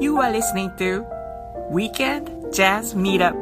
You are listening to Weekend Jazz Meetup.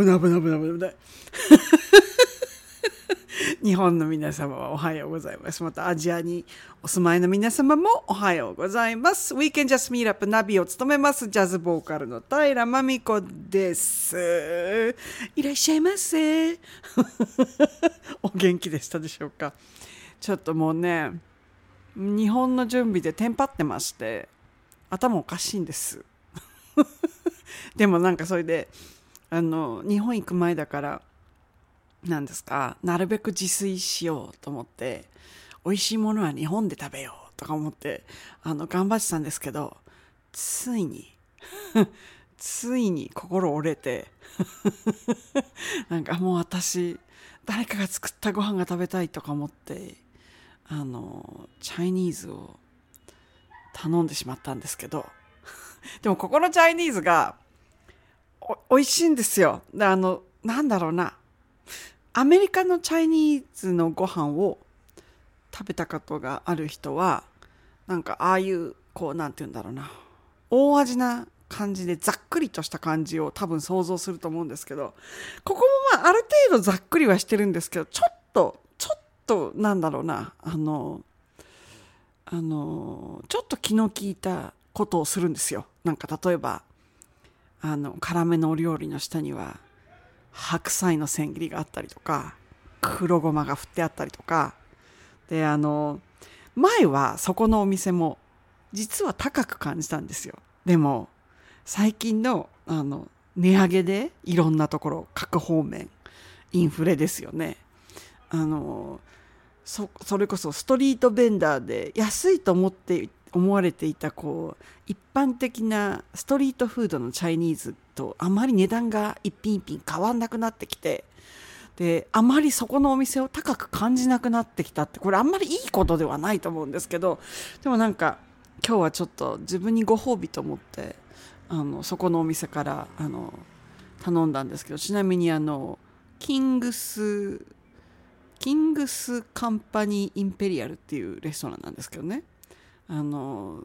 危ない危ない危ない危ない。日本の皆様はおはようございます。またアジアにお住まいの皆様もおはようございます。We can just meet up ナビを務めますジャズボーカルの平真美子です。いらっしゃいませ。お元気でしたでしょうか。ちょっともうね、日本の準備でテンパってまして、頭おかしいんです。でもなんかそれで、あの、日本行く前だから、なんですか、なるべく自炊しようと思って、美味しいものは日本で食べようとか思って、あの、頑張ってたんですけど、ついに、ついに心折れて、なんかもう私、誰かが作ったご飯が食べたいとか思って、あの、チャイニーズを頼んでしまったんですけど、でもここのチャイニーズが、美味しいんですよ。で、あの、なんだろうな。アメリカのチャイニーズのご飯を食べたことがある人は、なんかああいう、こう、なんて言うんだろうな。大味な感じでざっくりとした感じを多分想像すると思うんですけど、ここもまあある程度ざっくりはしてるんですけど、ちょっと、ちょっと、なんだろうな。あの、あの、ちょっと気の利いたことをするんですよ。なんか例えば、あの、辛めのお料理の下には、白菜の千切りがあったりとか、黒ごまが振ってあったりとか、で、あの、前はそこのお店も、実は高く感じたんですよ。でも、最近の、あの、値上げで、いろんなところ、各方面、インフレですよね。あの、そ、れこそストリートベンダーで安いと思って、思われていた、こう、一般的なストリートフードのチャイニーズとあまり値段が一品一品変わんなくなってきて、で、あまりそこのお店を高く感じなくなってきたって、これあんまりいいことではないと思うんですけど、でもなんか、今日はちょっと自分にご褒美と思って、あの、そこのお店から、あの、頼んだんですけど、ちなみにあの、キングス、キングスカンパニーインペリアルっていうレストランなんですけどね。あの、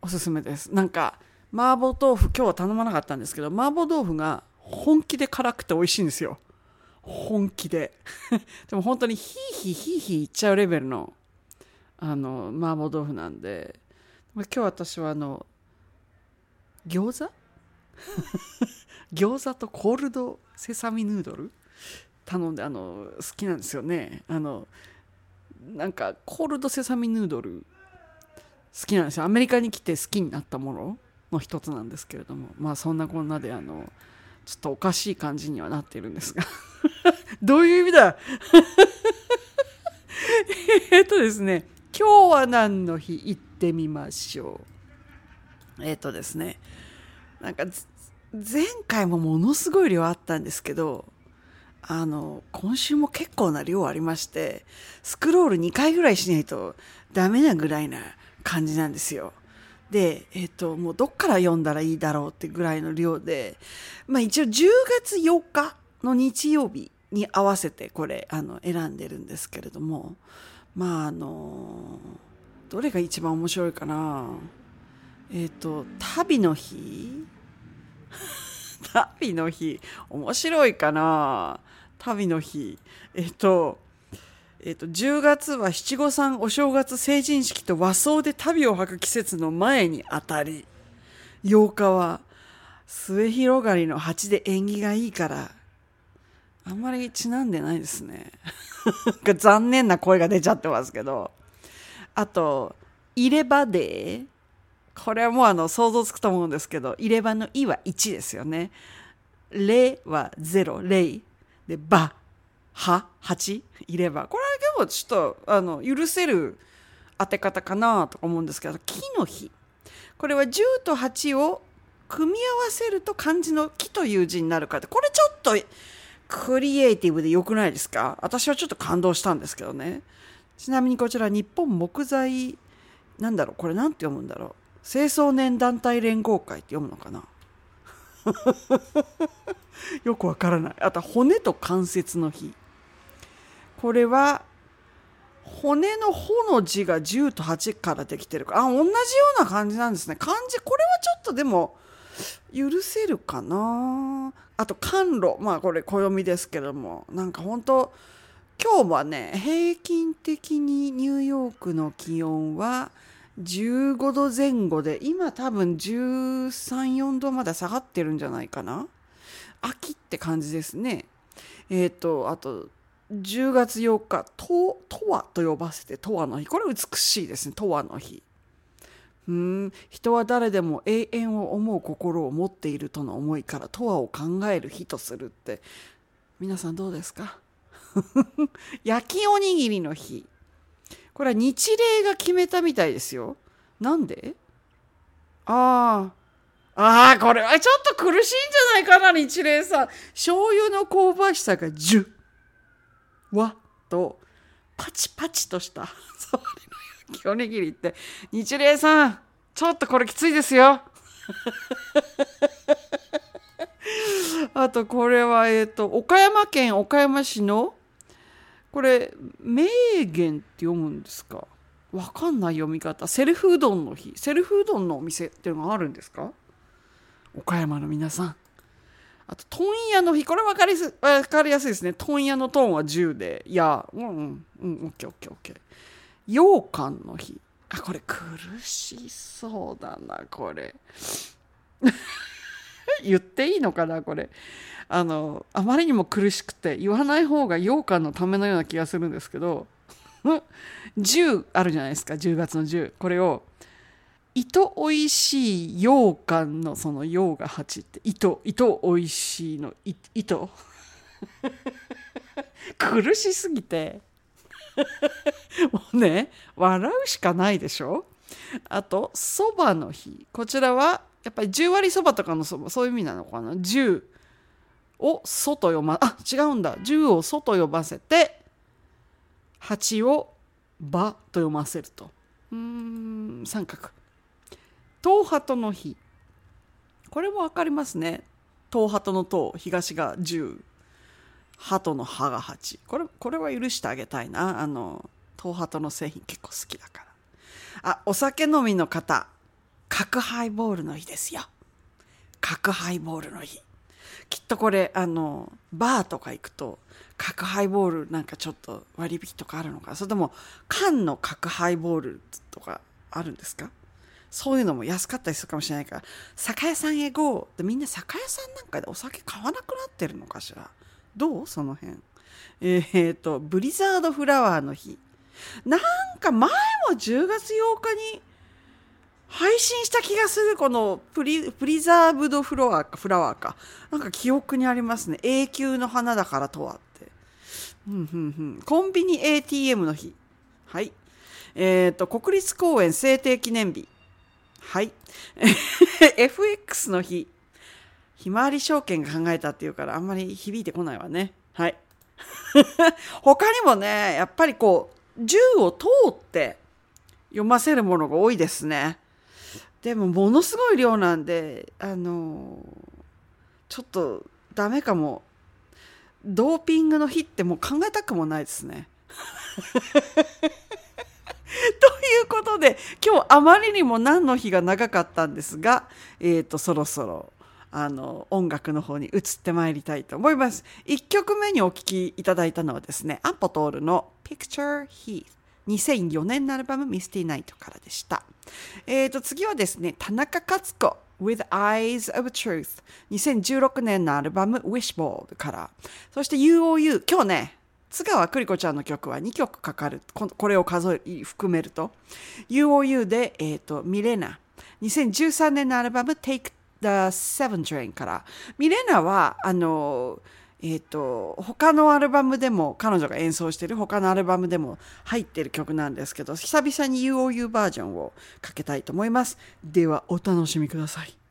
おすすめです。なんか、麻婆豆腐、今日は頼まなかったんですけど、麻婆豆腐が本気で辛くて美味しいんですよ。本気で。でも本当にヒーヒーヒーヒーいっちゃうレベルの、あの、麻婆豆腐なんで、今日私はあの、餃子？餃子とコールドセサミヌードル？頼んで、あの、好きなんですよね。あの、なんか、コールドセサミヌードル好きなんですよ。アメリカに来て好きになったものの一つなんですけれども、まあそんなこんなで、あの、ちょっとおかしい感じにはなっているんですが。どういう意味だ？えっとですね、今日は何の日行ってみましょう。えっとですね、なんか前回もものすごい量あったんですけど、あの、今週も結構な量ありまして、スクロール2回ぐらいしないとダメなぐらいな感じなんですよ。で、えっ、と、もうどっから読んだらいいだろうってぐらいの量で、まあ一応10月8日の日曜日に合わせてこれ、あの、選んでるんですけれども、まああの、どれが一番面白いかな？えっ、と、旅の日？旅の日、面白いかな？旅の日。えっ、と、えっ、と、10月は七五三お正月成人式と和装で旅を履く季節の前にあたり、8日は末広がりの鉢で縁起がいいから、あんまりちなんでないですね。残念な声が出ちゃってますけど。あと、入れ歯デー。これはもうあの想像つくと思うんですけど、入れ歯のいは1ですよね。れは0、れいで、ば、は、8、入れ歯。これはでもちょっと、あの、許せる当て方かなと思うんですけど、木の日。これは10と8を組み合わせると漢字の木という字になるから、これちょっとクリエイティブで良くないですか？私はちょっと感動したんですけどね。ちなみにこちら日本木材、なんだろう、これなんて読むんだろう？清掃年団体連合会って読むのかな？よくわからない。あと骨と関節の日。これは、骨の「ほ」の字が10と8からできてるかあ同じような感じなんですね。漢字これはちょっとでも許せるかな。あと甘露。まあこれ暦ですけども。なんか本当今日はね平均的にニューヨークの気温は15度前後で今多分134度まで下がってるんじゃないかな。秋って感じですね。えっ、ー、とあと10月8日と「とわ」と呼ばせて「とわの日」これ美しいですね「とわの日」うん人は誰でも永遠を思う心を持っているとの思いから「とわ」を考える日とするって。皆さんどうですか？焼きおにぎりの日。これは日霊が決めたみたいですよ。なんで？ああああこれはちょっと苦しいんじゃないかな日霊さん。醤油の香ばしさが10わっとパチパチとした。それの焼きおにぎりって。日霊さんちょっとこれきついですよ。あとこれはえっ、と岡山県岡山市のこれ名言って読むんですか？わかんない読み方。セルフうどんの日。セルフうどんのお店っていうのがあるんですか？岡山の皆さん。あと問屋の日これ分かりす分かりやすいですね。問屋のトーンは10でいやうんうんうんオッケーオッケーオッケー羊羹の日。あこれ苦しそうだなこれ。言っていいのかなこれ。あのあまりにも苦しくて言わない方が羊羹のためのような気がするんですけど。10あるじゃないですか10月の10これを糸おいしい羊羹のその羊が8って糸糸おいしいのい糸。苦しすぎて。もうね笑うしかないでしょ？あとそばの日。こちらはやっぱり10割そばとかのそばそういう意味なのかな？10を「そ」と読まあ違うんだ。10を「そ」と呼ばせて8を「ば」と読ませると。うん三角。東鳩の日。これも分かりますね。東鳩の東東が10鳩の葉が8これこれは許してあげたいな。あの東鳩の製品結構好きだから。あお酒飲みの方。角ハイボールの日ですよ。角ハイボールの日。きっとこれあのバーとか行くと角ハイボールなんかちょっと割引とかあるのか。それとも缶の角ハイボールとかあるんですか？そういうのも安かったりするかもしれないから酒屋さんへ GO でみんな酒屋さんなんかでお酒買わなくなってるのかしら？どう？その辺。えー、っとブリザードフラワーの日。なんか前も10月8日に配信した気がする。このプリプリザーブドフロアフラワーか。なんか記憶にありますね。永久の花だからとはって。うんうんうん。コンビニ ATM の日。はい。えっ、と国立公園制定記念日。はい。FX の日。ひまわり証券が考えたっていうからあんまり響いてこないわね。はい。他にもねやっぱりこう銃を通って読ませるものが多いですね。でもものすごい量なんであのちょっとダメかも。ドーピングの日ってもう考えたくもないですね。ということで今日あまりにも何の日が長かったんですが、えー、とそろそろあの音楽の方に移ってまいりたいと思います。1曲目にお聴きいただいたのはですねアンポトールの「Picture Heath」2004年のアルバム「ミスティナイト」からでした。えー、と次はですね田中克子 With Eyes of Truth 2016年のアルバム Wishboard からそして UOU 今日ね津川栗子ちゃんの曲は2曲かかる。これを数え含めると。UOU で、えーと、ミレナ2013年のアルバム Take the Seven Train から。ミレナはあのえっ、ー、と他のアルバムでも彼女が演奏してる他のアルバムでも入ってる曲なんですけど久々に UOU バージョンをかけたいと思います。ではお楽しみください。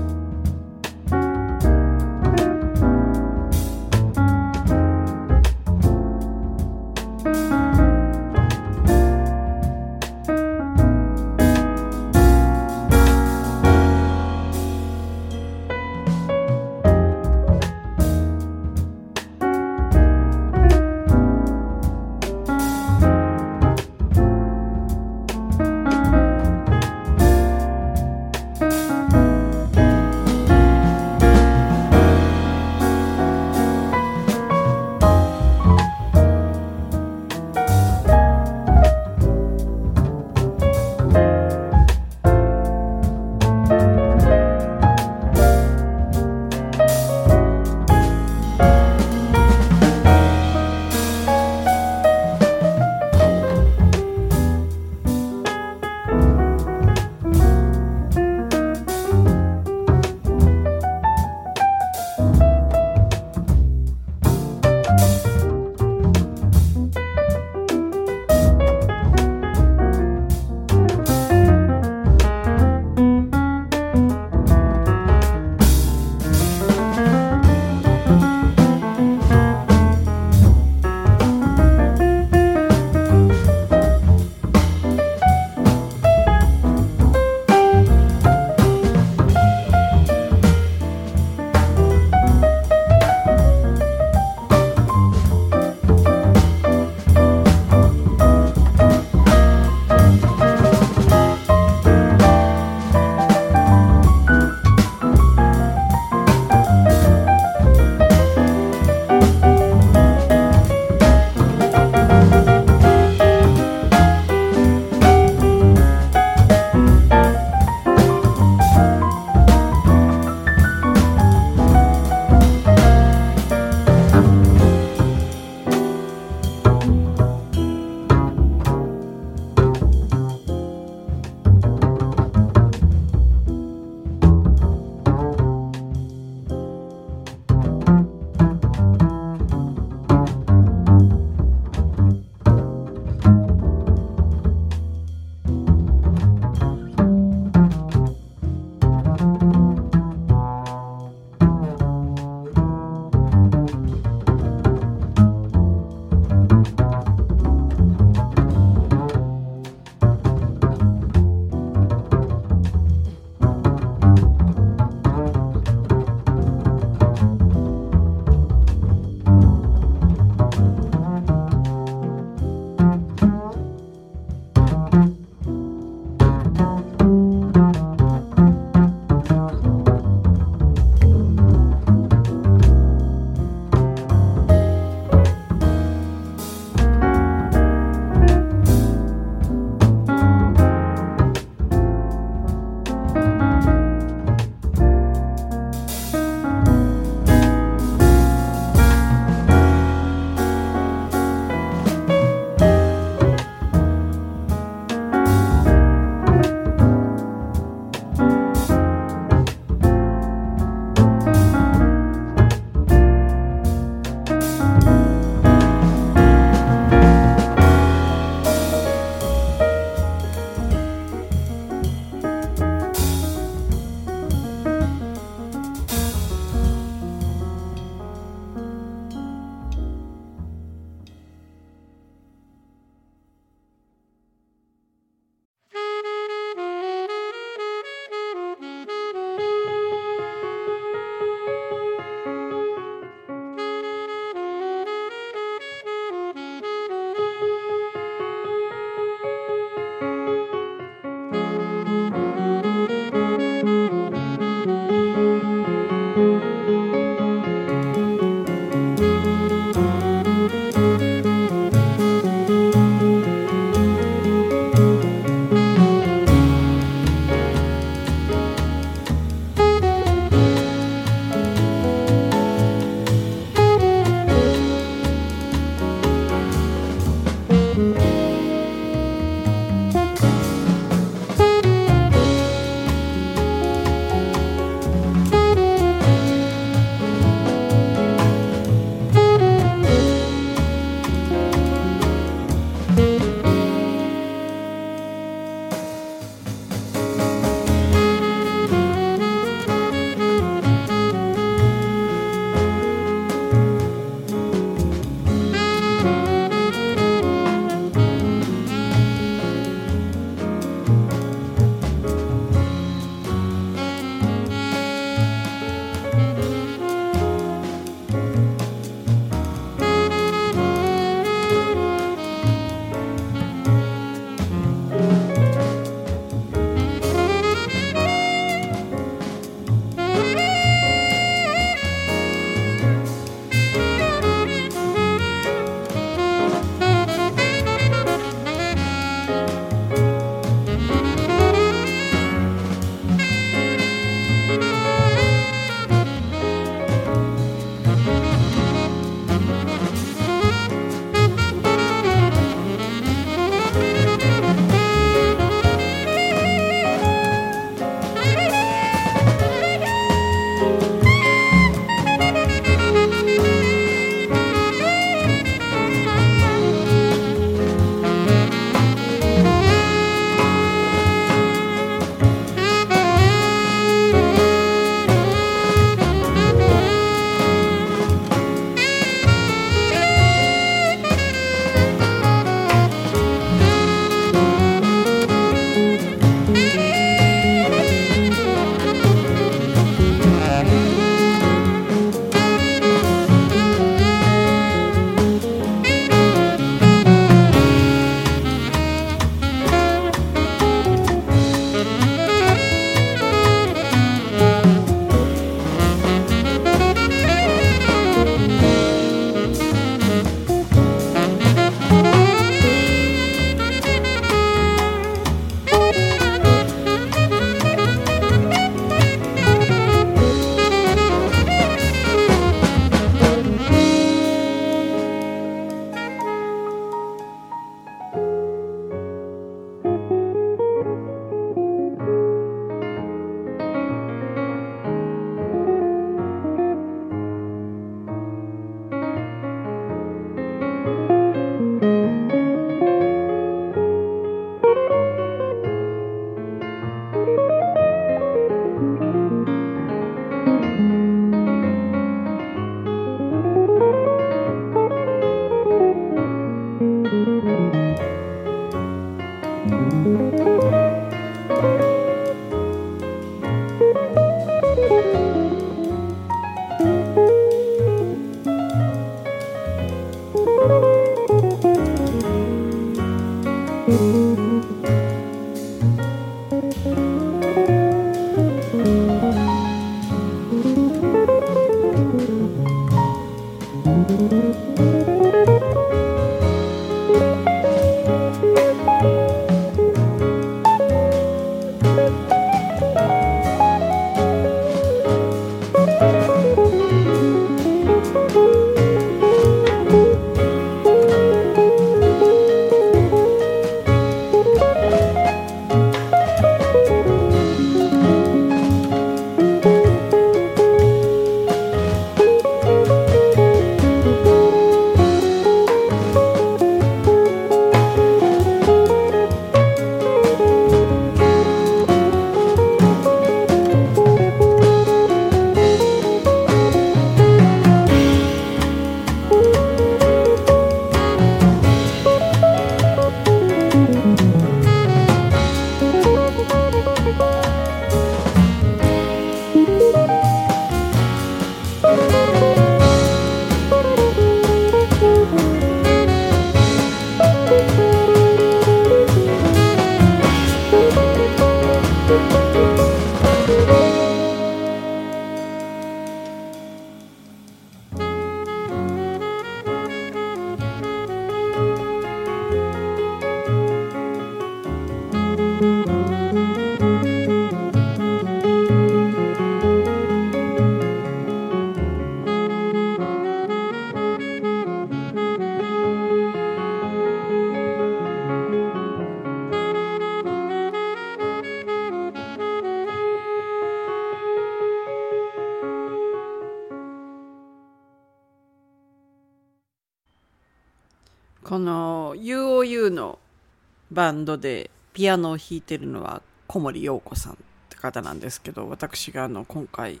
バンドでピアノを弾いてるのは小森洋子さんって方なんですけど私があの今回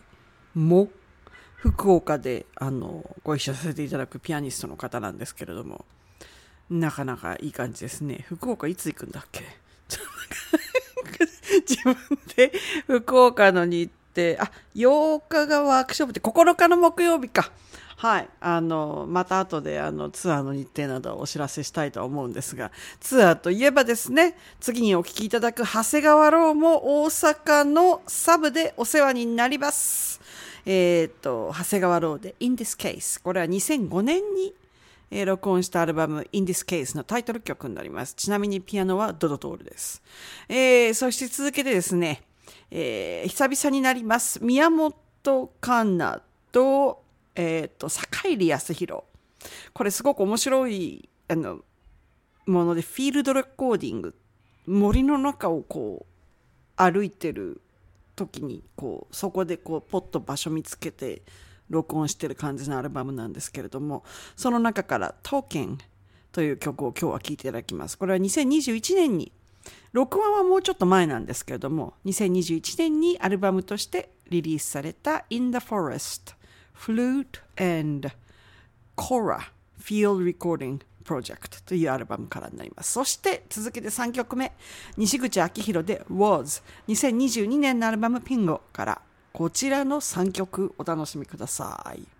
も福岡であのご一緒させていただくピアニストの方なんですけれどもなかなかいい感じですね。福岡いつ行くんだっけ？自分で福岡のに行ってあ8日がワークショップで9日の木曜日か。はい。あの、また後であのツアーの日程などをお知らせしたいと思うんですが、ツアーといえばですね、次にお聞きいただく長谷川ローも大阪のサブでお世話になります。えっ、と、長谷川ローで In This Case。これは2005年に、え録音したアルバム In This Case のタイトル曲になります。ちなみにピアノはドドトールです。えーそして続けてですね、えー久々になります。宮本環奈と、えっ、と、坂入康弘。これすごく面白い、あの、もので、フィールドレコーディング。森の中をこう、歩いてる時に、こう、そこでこう、ポッと場所見つけて、録音してる感じのアルバムなんですけれども、その中から、トーケンという曲を今日は聴いていただきます。これは2021年に、録音はもうちょっと前なんですけれども、2021年にアルバムとしてリリースされた In the Forest Flute and Cora Field Recording Project というアルバムからになります。そして続けて3曲目、西口明宏で Was 2022年のアルバムピンゴからこちらの3曲お楽しみください。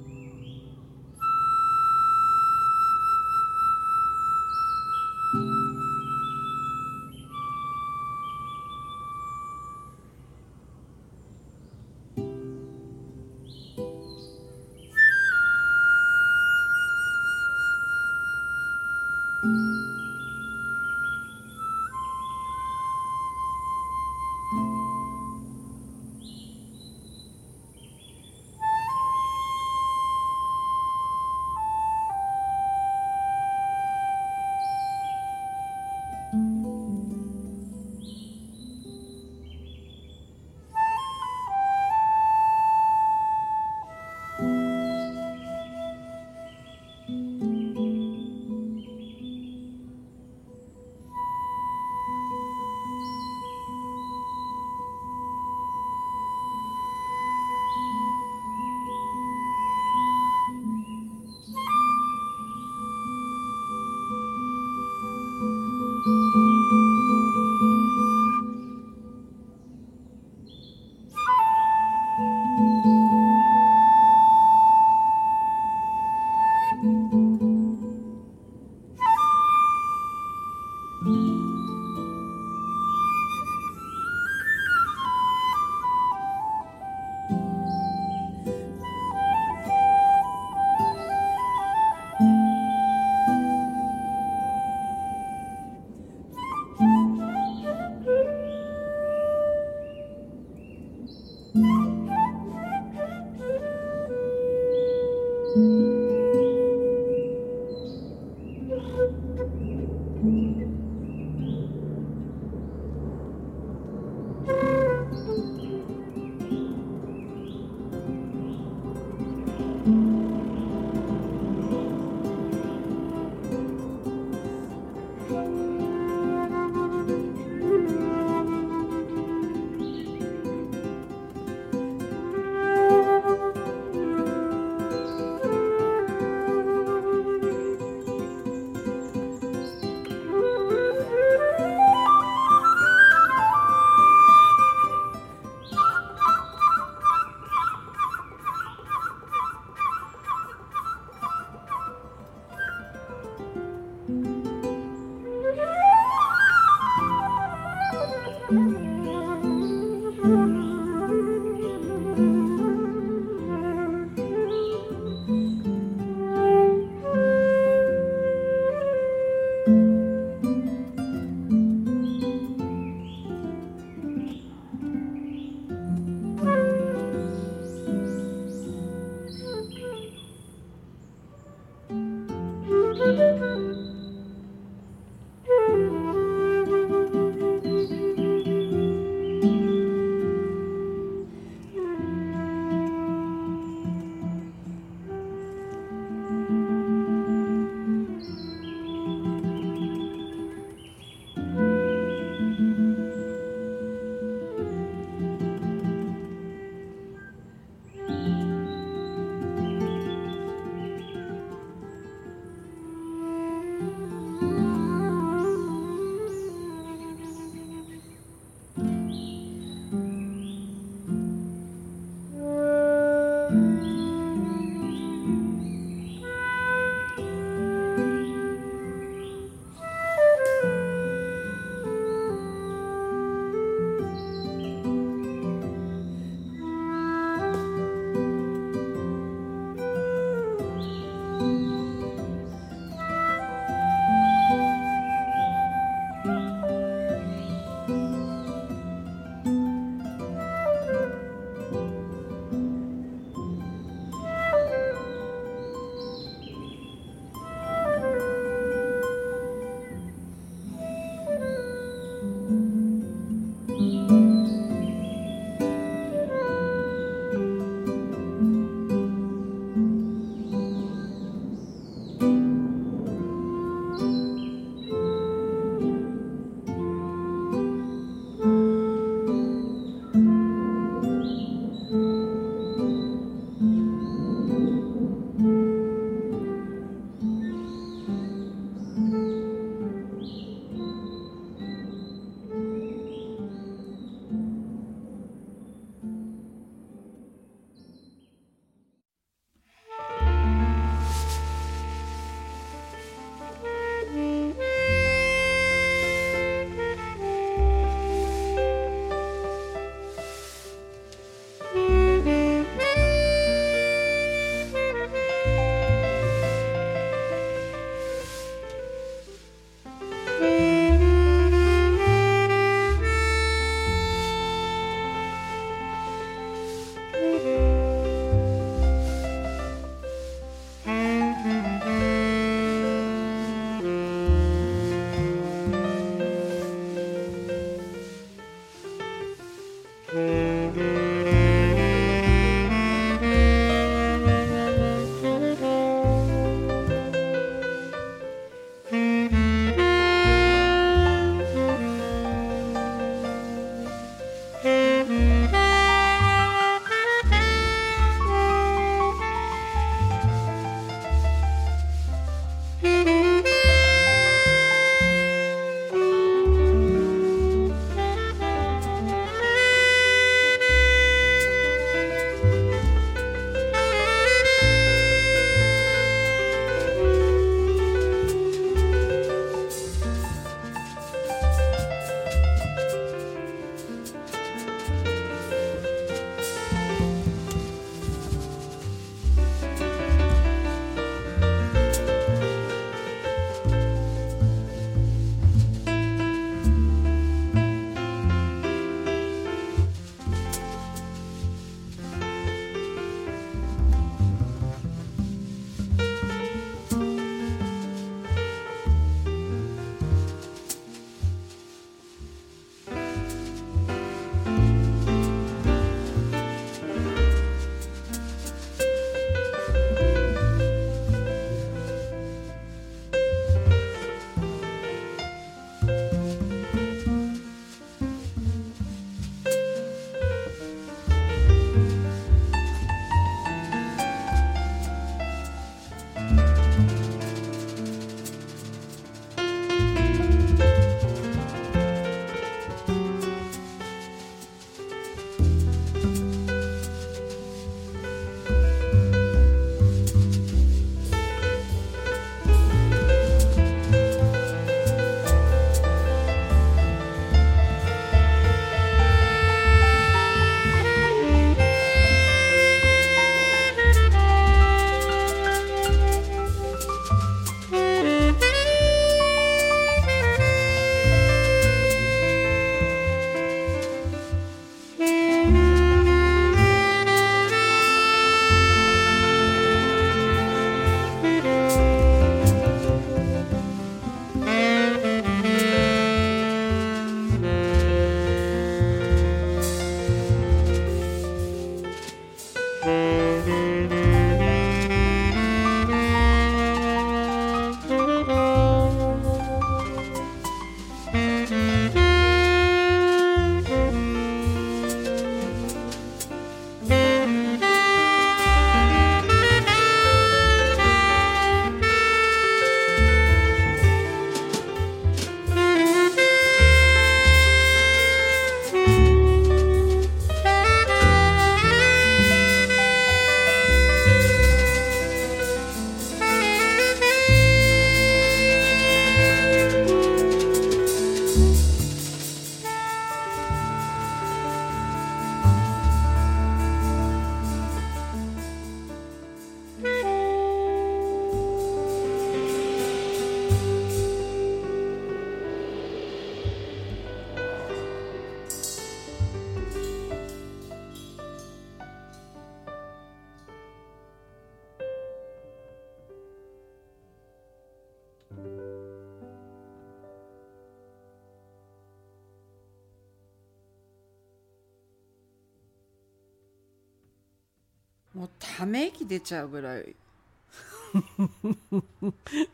ため息出ちゃうぐらい。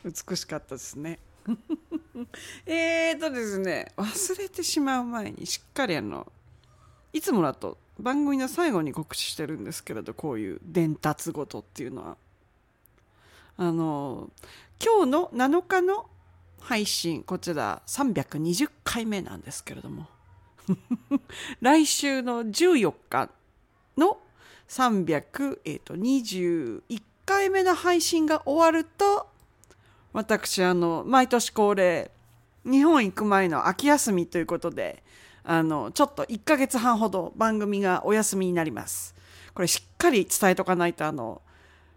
美しかったですね。えーとですね忘れてしまう前にしっかりあのいつもだと番組の最後に告知してるんですけれどこういう伝達ごとっていうのは。あの今日の7日の配信こちら320回目なんですけれども。来週の14日の321回目の配信が終わると私あの毎年恒例日本行く前の秋休みということであのちょっと1ヶ月半ほど番組がお休みになります。これしっかり伝えとかないとあの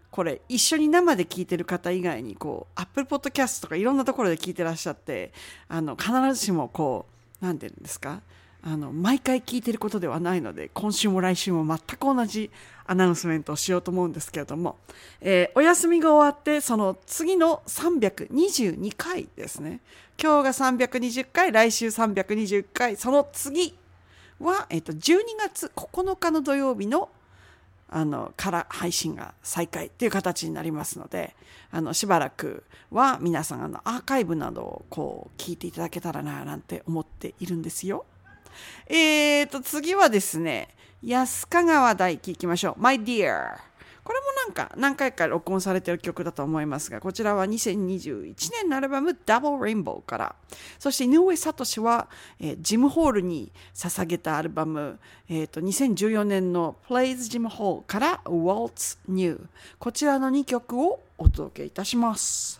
これ一緒に生で聞いてる方以外にこう Apple Podcast とかいろんなところで聞いてらっしゃってあの必ずしもこう何て言うんですかあの毎回聞いてることではないので今週も来週も全く同じアナウンスメントをしようと思うんですけれども、えー、お休みが終わってその次の322回ですね今日が320回来週320回その次は、えー、と12月9日の土曜日のあのから配信が再開っていう形になりますのであのしばらくは皆さんあのアーカイブなどをこう聞いていただけたらななんて思っているんですよ。えーと、次はですね、安香川大輝いきましょう。My Dear。これもなんか何回か録音されてる曲だと思いますが、こちらは2021年のアルバム Double Rainbow から、そして井上聡は、えー、ジムホールに捧げたアルバム、えーと、2014年の Plays Jim Hall から Waltz New。こちらの2曲をお届けいたします。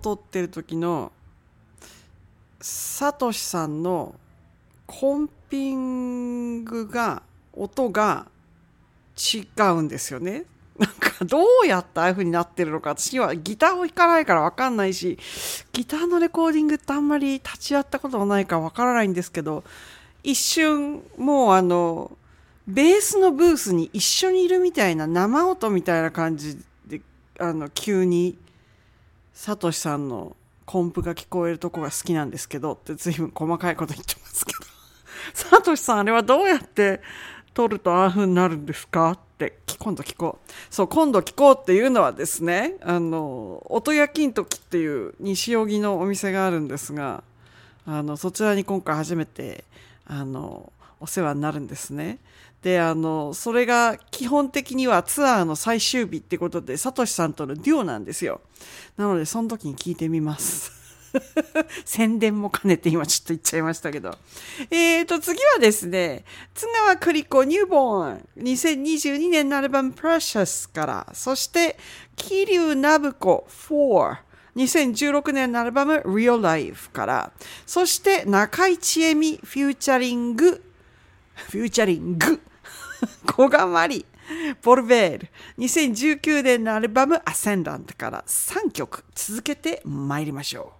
ソロを取ってる時のサトシさんのコンピングが音が違うんですよね。なんかどうやってああいう風になってるのか私はギターを弾かないから分かんないしギターのレコーディングってあんまり立ち会ったことがないから分からないんですけど一瞬もうあのベースのブースに一緒にいるみたいな生音みたいな感じであの急にサトシさんのコンプが聞こえるとこが好きなんですけどって随分細かいこと言ってますけどサトシさんあれはどうやって撮るとああいう風になるんですかって今度聞こうそう今度聞こうっていうのはですねあの音焼きんときっていう西荻のお店があるんですがあのそちらに今回初めてあのお世話になるんですね。であのそれが基本的にはツアーの最終日ってことでサトシさんとのデュオなんですよ。なのでその時に聞いてみます。宣伝も兼ねて今ちょっと言っちゃいましたけど。えーと次はですね津川栗子ニューボーン2022年のアルバム Precious からそして桐生信子4 2016年のアルバム Real Life からそして中井千恵美 featuring featuring こがまり、 Volver、2019年のアルバム Ascendant から3曲続けて参りましょう。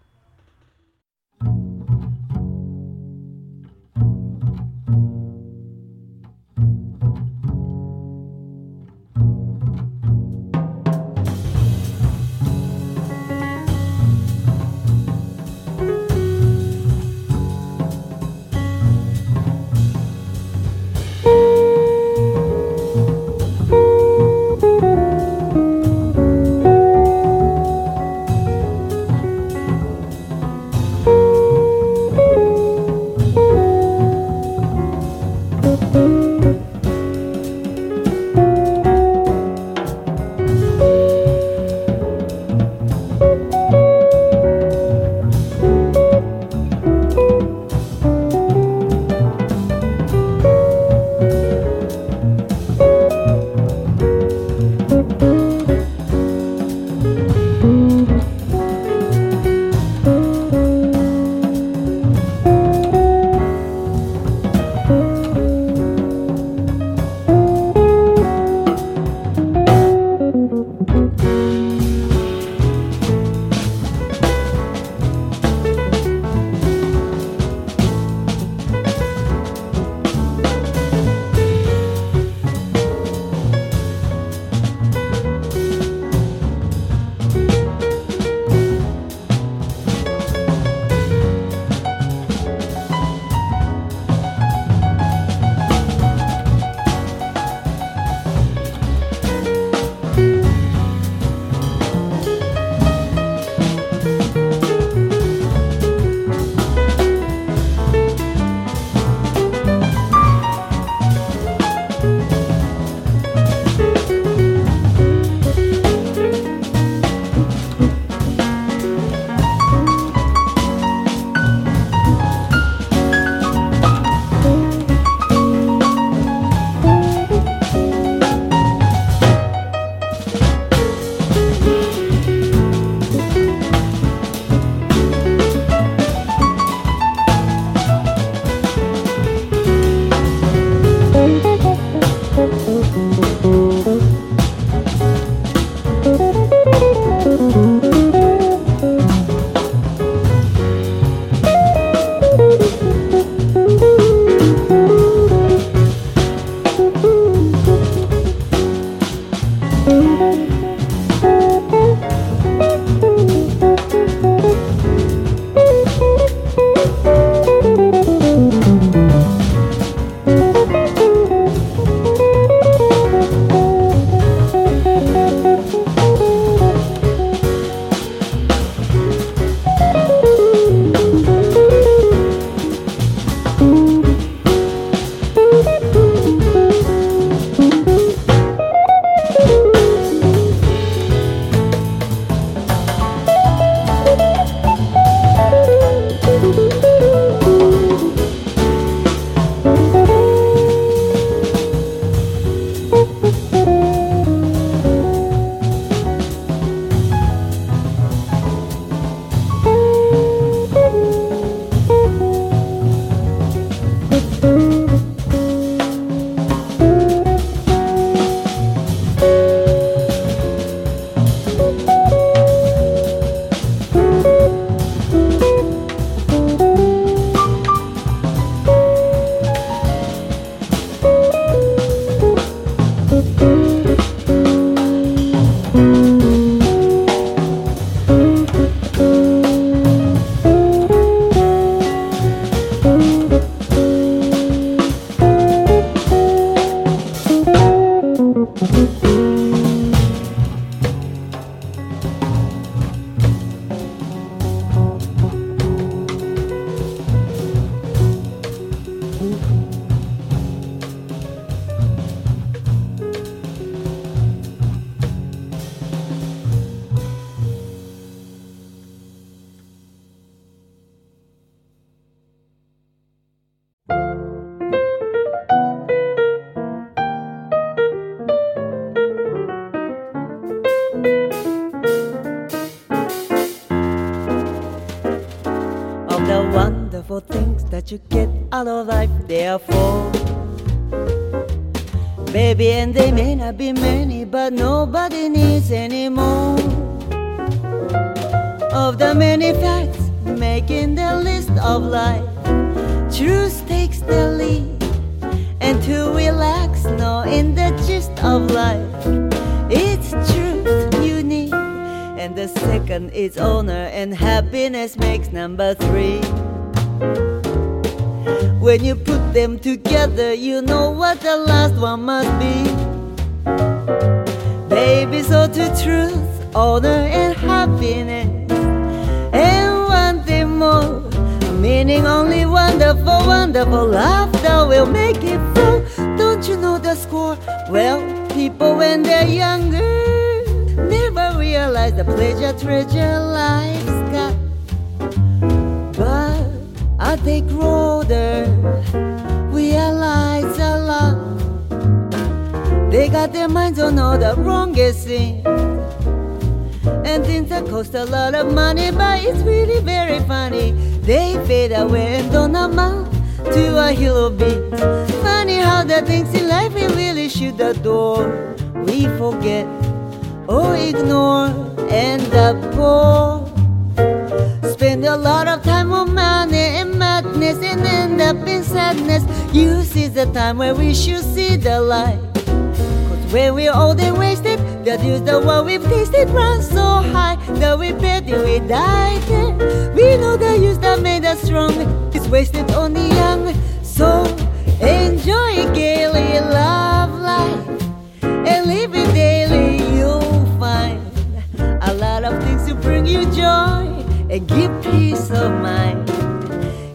and give peace of mind.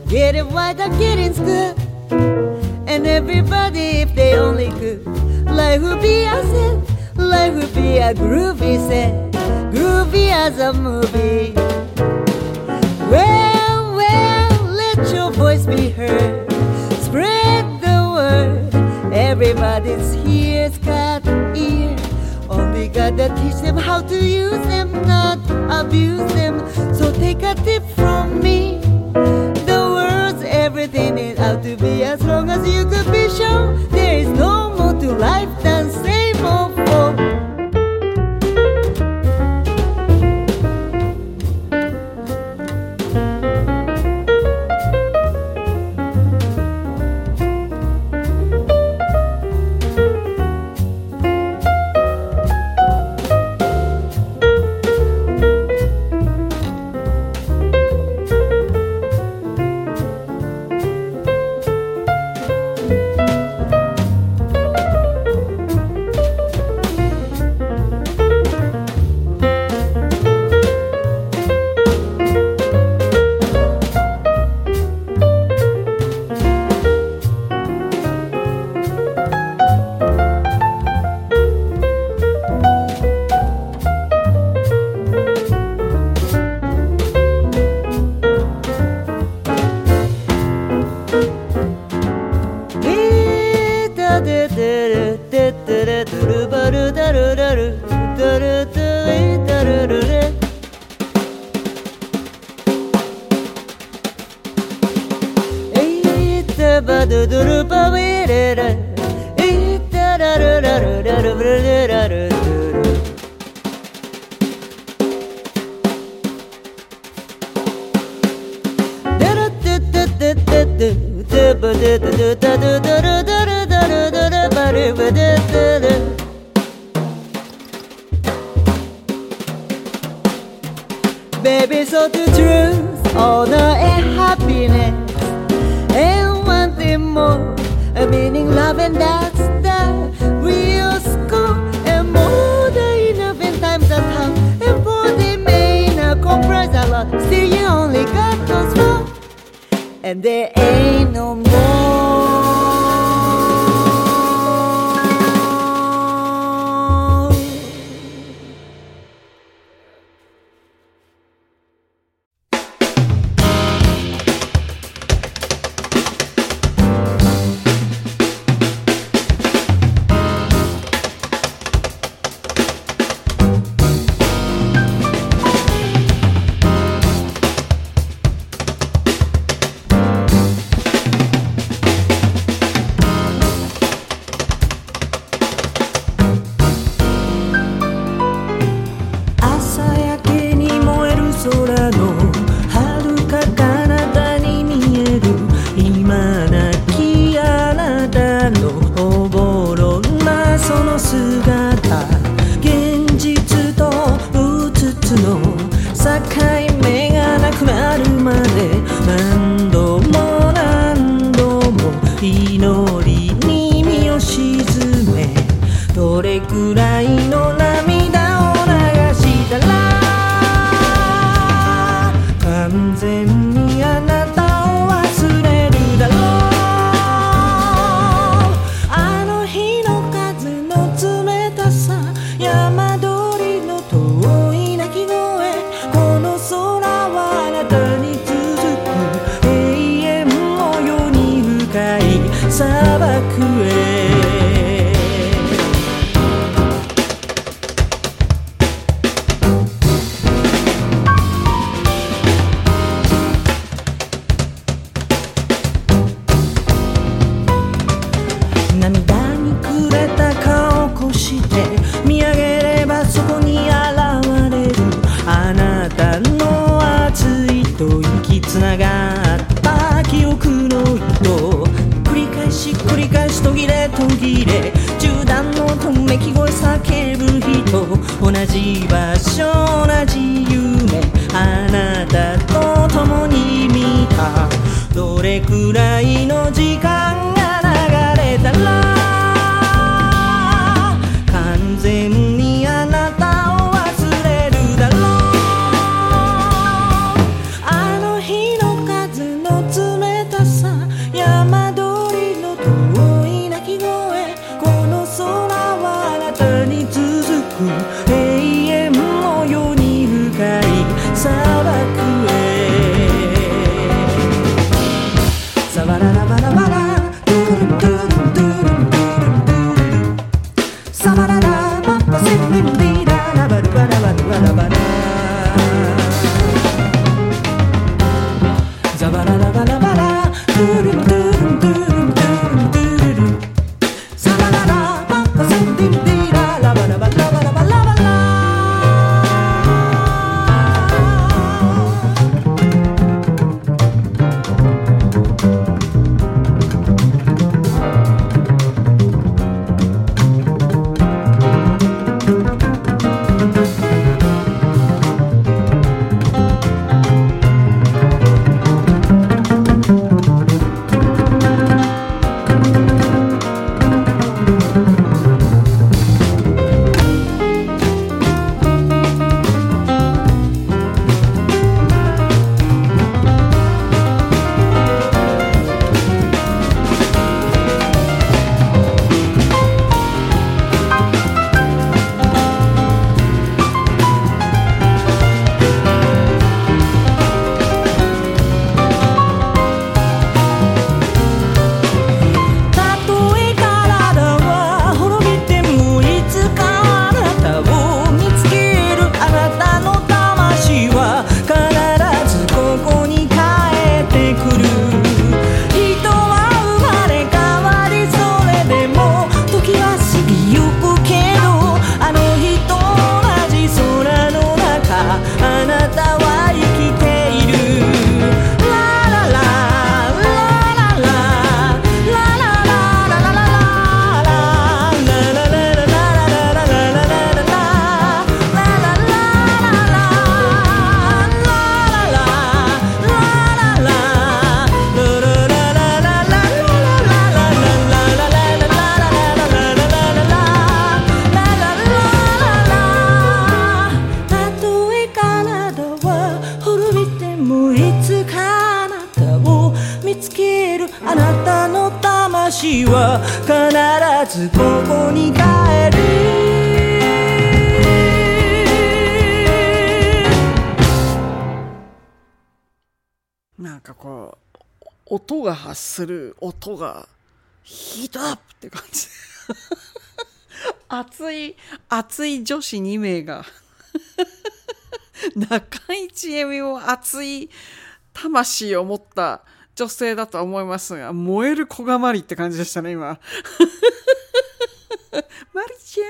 Get it Getting wider, getting's good. And everybody, if they only could, life would be a sin. Life would be a groovy set, groovy as a movie. Well, well, let your voice be heard. Spread the word. Everybody's here. We gotta teach them how to use them, not abuse them. So take a tip from me. The world's everything is out to be as strong as you could be Show There is no more to life 音がヒートアップって感じ。熱い熱い女子2名が 中市恵美も熱い魂を持った女性だと思いますが燃える小がまりって感じでしたね今。マリちゃん。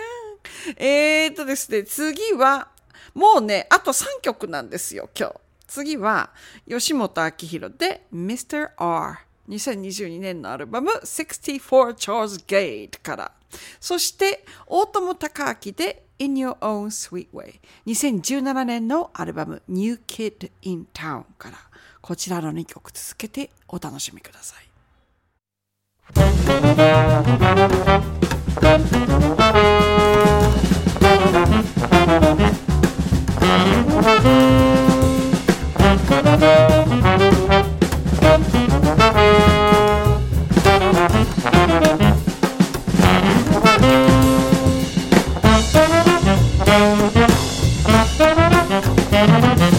えーとですね次はもうねあと3曲なんですよ今日。次は吉本明宏で Mr.R 2022年のアルバム64 Charles Gate からそして大友孝明で In Your Own Sweet Way 2017年のアルバム New Kid in Town からこちらの2曲続けてお楽しみください。Thank you. Thank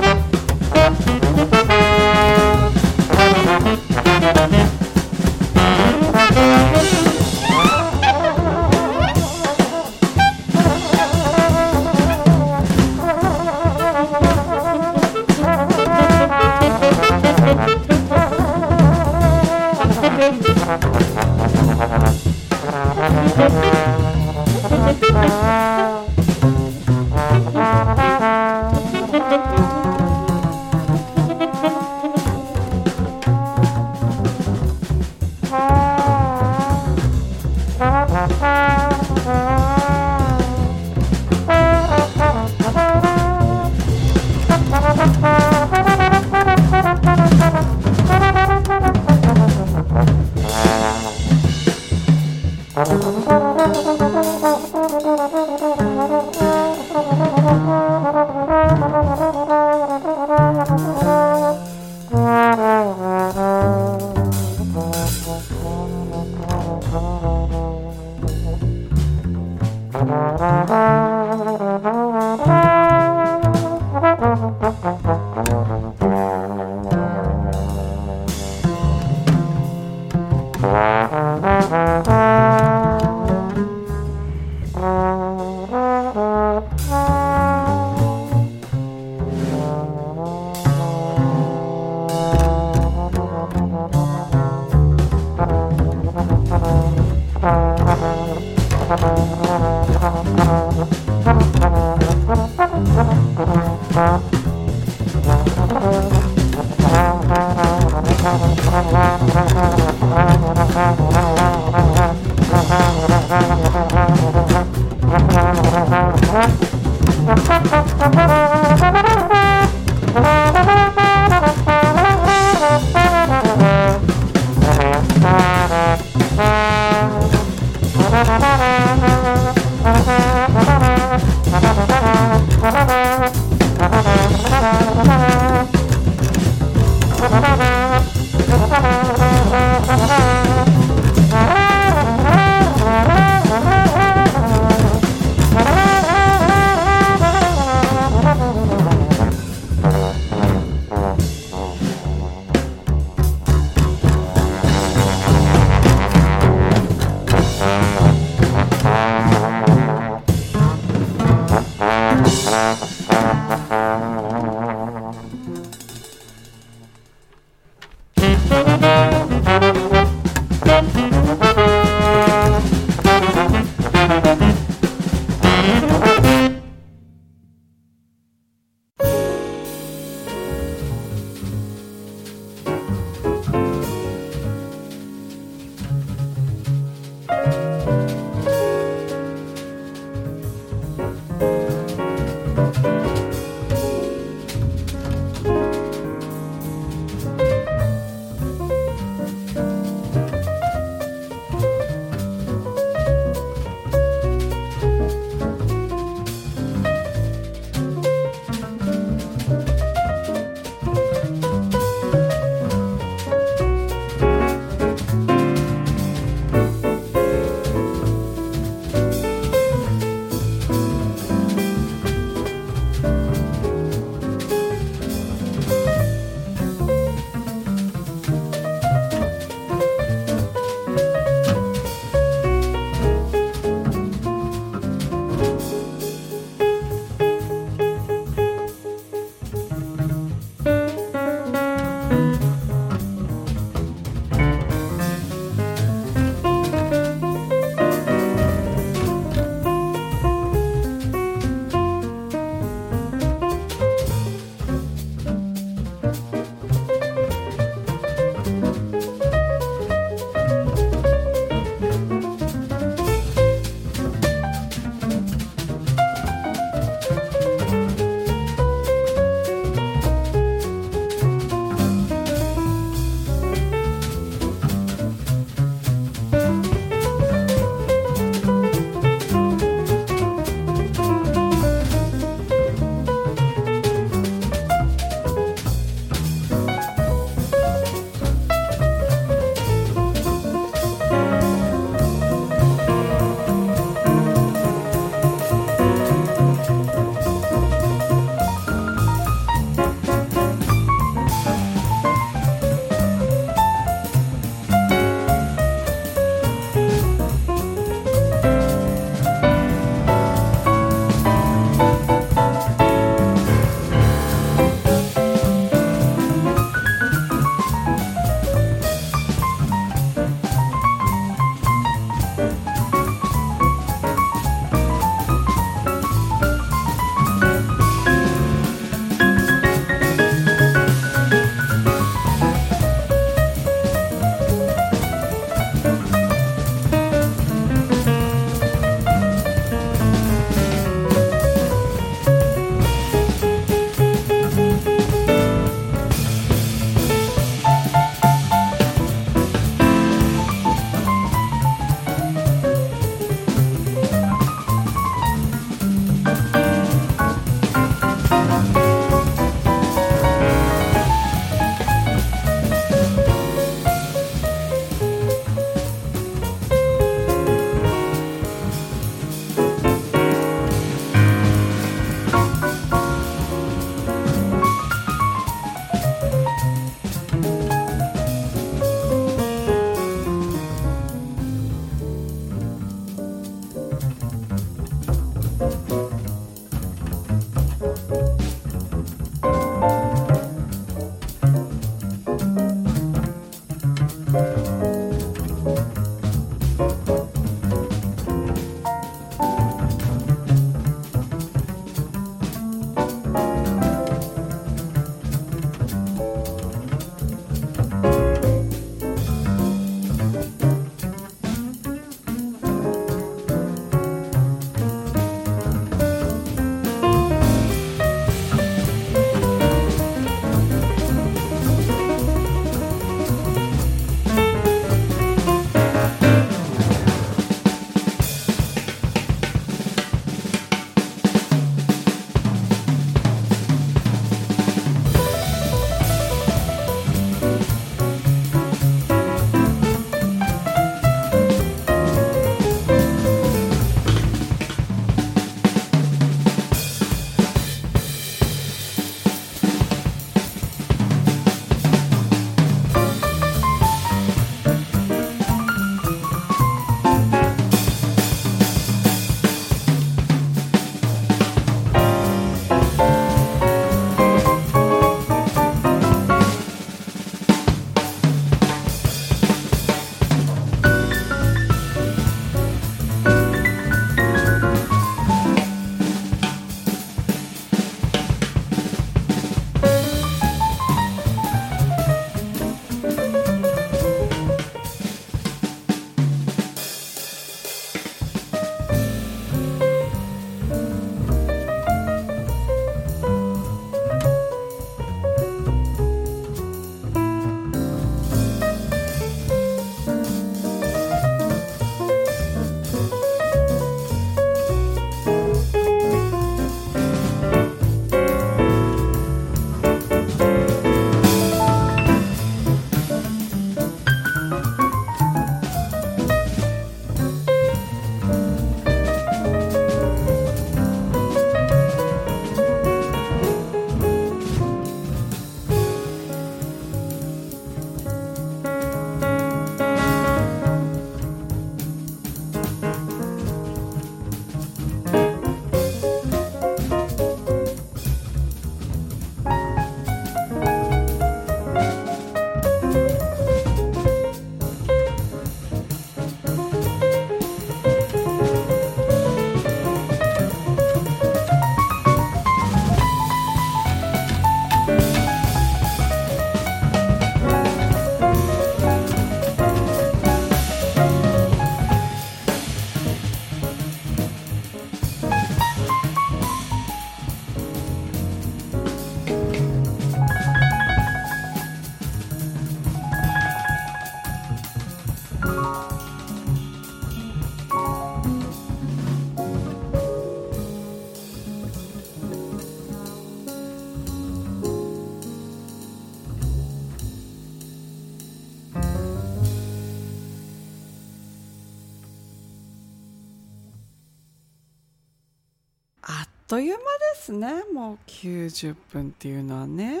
90分っていうのはね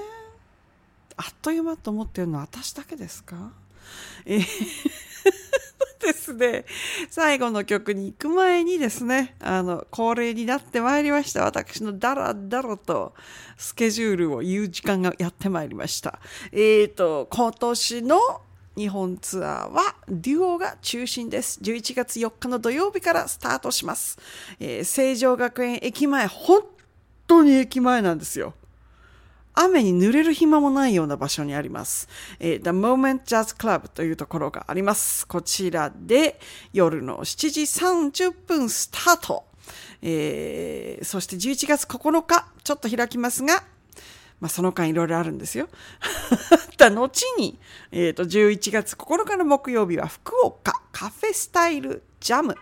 あっという間と思ってるのは私だけですか？えー ですね最後の曲に行く前にですねあの恒例になってまいりました私のダラダラとスケジュールを言う時間がやってまいりましたえーと今年の日本ツアーはデュオが中心です。11月4日の土曜日からスタートします。えー、成城学園駅前、本当に駅前なんですよ。雨に濡れる暇もないような場所にあります。えー、The Moment Jazz Club というところがあります。こちらで夜の7時30分スタート。えー、そして11月9日、ちょっと開きますが、まあ、その間いろいろあるんですよ。た後に、えっ、ー、と、11月9日の木曜日は福岡カフェスタイルジャム。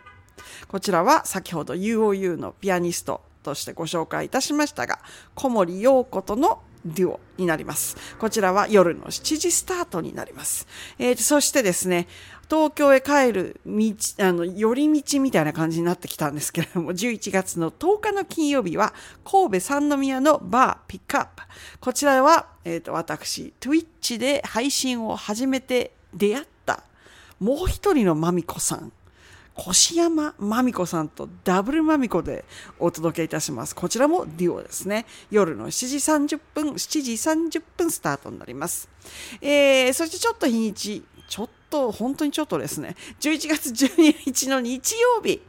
こちらは先ほど UOU のピアニストとしてご紹介いたしましたが、小森洋子とのデュオになります。こちらは夜の7時スタートになります。えー、そしてですね、東京へ帰る道、あの、寄り道みたいな感じになってきたんですけれども、11月の10日の金曜日は、神戸三宮のバーピックアップ。こちらは、えっ、ー、と、私、Twitch で配信を始めて出会った、もう一人のまみこさん。越山まみこさんとダブルまみこでお届けいたします。こちらもデュオですね。夜の7時30分、7時30分スタートになります。えー、そしてちょっと日にち、ちょっと、本当にちょっとですね、11月12日の日曜日、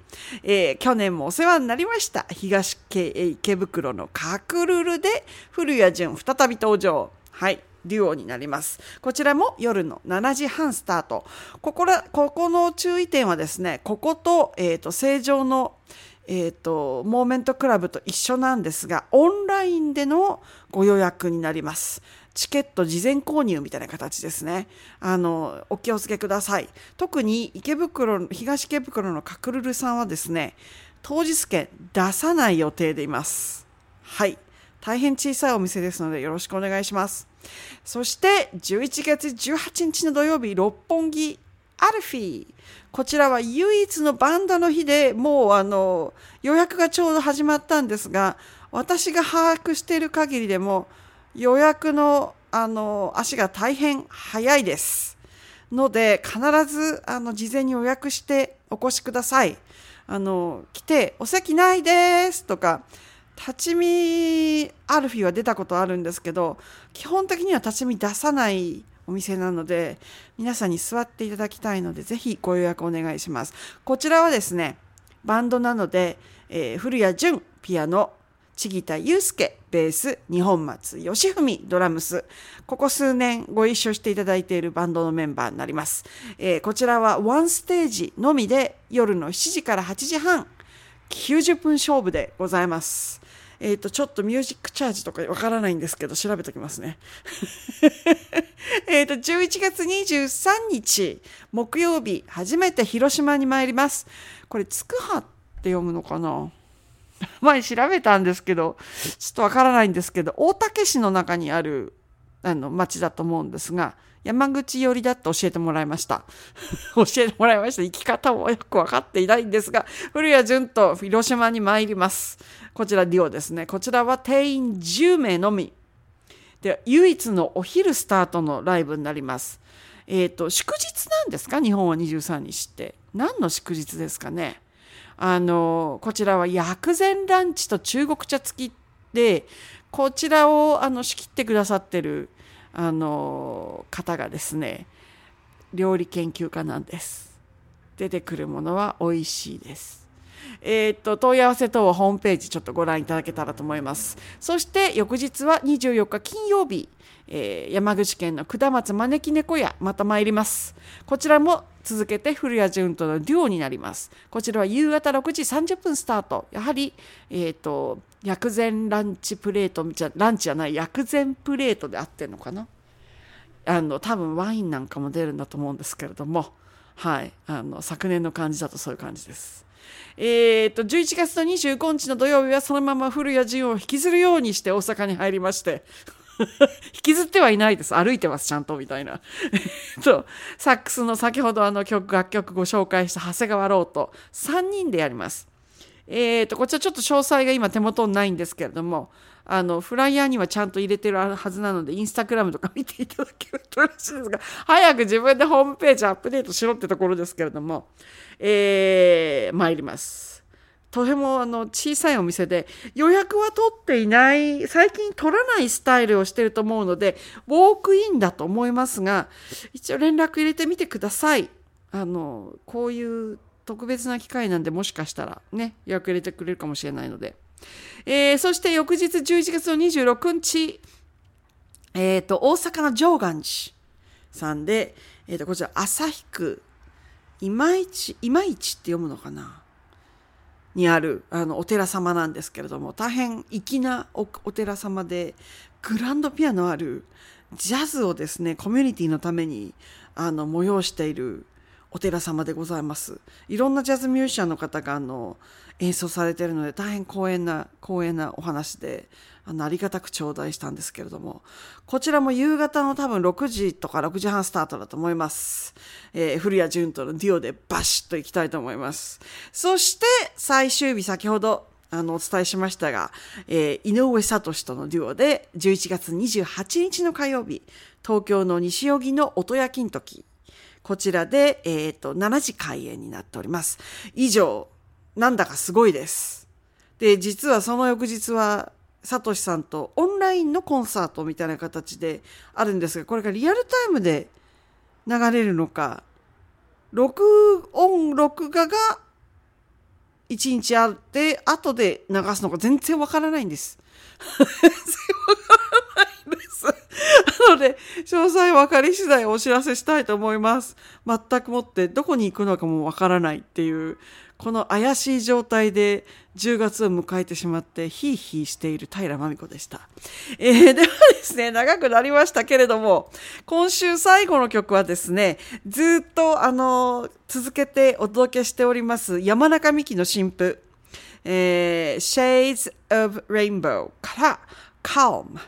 えー、去年もお世話になりました、東池袋のカクルルで古谷淳再び登場。はい。デュオになります。こちらも夜の7時半スタート。ここら、ここの注意点はですね、ここと、えっ、ー、と、正常の、えっ、ー、と、モーメントクラブと一緒なんですが、オンラインでのご予約になります。チケット事前購入みたいな形ですね。あの、お気をつけください。特に池袋、東池袋のカクルルさんはですね、当日券出さない予定でいます。はい。大変小さいお店ですのでよろしくお願いします。そして11月18日の土曜日、六本木アルフィー。こちらは唯一のバンドの日でもうあの予約がちょうど始まったんですが、私が把握している限りでも予約のあの足が大変早いです。ので必ずあの事前に予約してお越しください。あの来てお席ないですとか立ち見アルフィは出たことあるんですけど基本的には立ち見出さないお店なので皆さんに座っていただきたいのでぜひご予約お願いします。こちらはですねバンドなので、えー、古谷淳ピアノ千木田祐介ベース二本松義文ドラムス。ここ数年ご一緒していただいているバンドのメンバーになります、えー、こちらはワンステージのみで夜の7時から8時半90分勝負でございます。えっ、ー、と、ちょっとミュージックチャージとかわからないんですけど、調べときますね。えっと、11月23日、木曜日、初めて広島に参ります。これ、つくはって読むのかな？前調べたんですけど、ちょっとわからないんですけど、大竹市の中にある、あの、町だと思うんですが、山口寄りだって教えてもらいました。教えてもらいました。生き方もよくわかっていないんですが、古谷淳と広島に参ります。こちらディオですね。こちらは定員10名のみ。で、唯一のお昼スタートのライブになります。えっ、ー、と、祝日なんですか？日本は23日って。何の祝日ですかね？あの、こちらは薬膳ランチと中国茶付きで、こちらをあの仕切ってくださってるあの方がですね料理研究家なんです。出てくるものは美味しいです。えー、っと問い合わせ等はホームページちょっとご覧いただけたらと思います。そして翌日は24日金曜日、えー、山口県の下松招き猫屋また参ります。こちらも続けて古谷淳とのデュオになります。こちらは夕方6時30分スタート。やはりえー、と薬膳ランチプレートじゃランチじゃない薬膳プレートで合ってるのかな。あの多分ワインなんかも出るんだと思うんですけれども。はい。あの昨年の感じだとそういう感じです。えー、と11月の25日の土曜日はそのまま古谷仁を引きずるようにして大阪に入りまして。引きずってはいないです。歩いてますちゃんとみたいな。とサックスの先ほどあの曲楽曲ご紹介した長谷川ローと3人でやります。えー、とこちらちょっと詳細が今手元にないんですけれどもあのフライヤーにはちゃんと入れてるはずなのでインスタグラムとか見ていただけると嬉しいですが 早く自分でホームページアップデートしろってところですけれども、えー、参ります。とてもあの小さいお店で予約は取っていない最近取らないスタイルをしてると思うのでウォークインだと思いますが一応連絡入れてみてください。あのこういう特別な機会なんでもしかしたらね予約入れてくれるかもしれないので、えーそして翌日11月の26日えー、と大阪の上岸寺さんで、えー、とこちら旭区今市今市って読むのかな？にあるあのお寺様なんですけれども大変粋なお寺様でグランドピアノあるジャズをですねコミュニティのためにあの催しているお寺様でございます。いろんなジャズミュージシャンの方があの演奏されてるので大変光栄な光栄なお話であのありがたく頂戴したんですけれども。こちらも夕方の多分6時とか6時半スタートだと思います、えー古谷潤とのデュオでバシッといきたいと思います。そして最終日先ほどあのお伝えしましたが、えー井上聡とのデュオで11月28日の火曜日東京の西荻の音焼きん時。こちらで、えー、と7時開演になっております以上なんだかすごいですで実はその翌日はサトシさんとオンラインのコンサートみたいな形であるんですがこれがリアルタイムで流れるのか録音録画が1日あって後で流すのか全然わからないんです。全然わからないんです。なので詳細分かり次第お知らせしたいと思います。全くもってどこに行くのかもわからないっていうこの怪しい状態で10月を迎えてしまってヒーヒーしている平真美子でした。えーではですね、長くなりましたけれども、今週最後の曲はですね、ずっとあの、続けてお届けしております山中美希の新譜、えー Shades of Rainbow から Calm。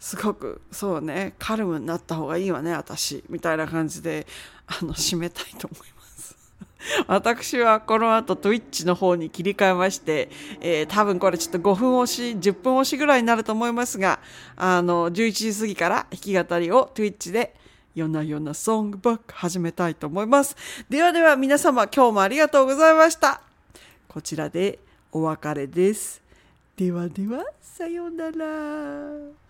すごくそうねカルムになった方がいいわね私みたいな感じであの締めたいと思います。私はこの後 Twitch の方に切り替えまして、えー多分これちょっと5分押し10分押しぐらいになると思いますがあの11時過ぎから弾き語りを Twitch で夜な夜なソングバック始めたいと思います。ではでは皆様今日もありがとうございました。こちらでお別れです。ではではさようなら「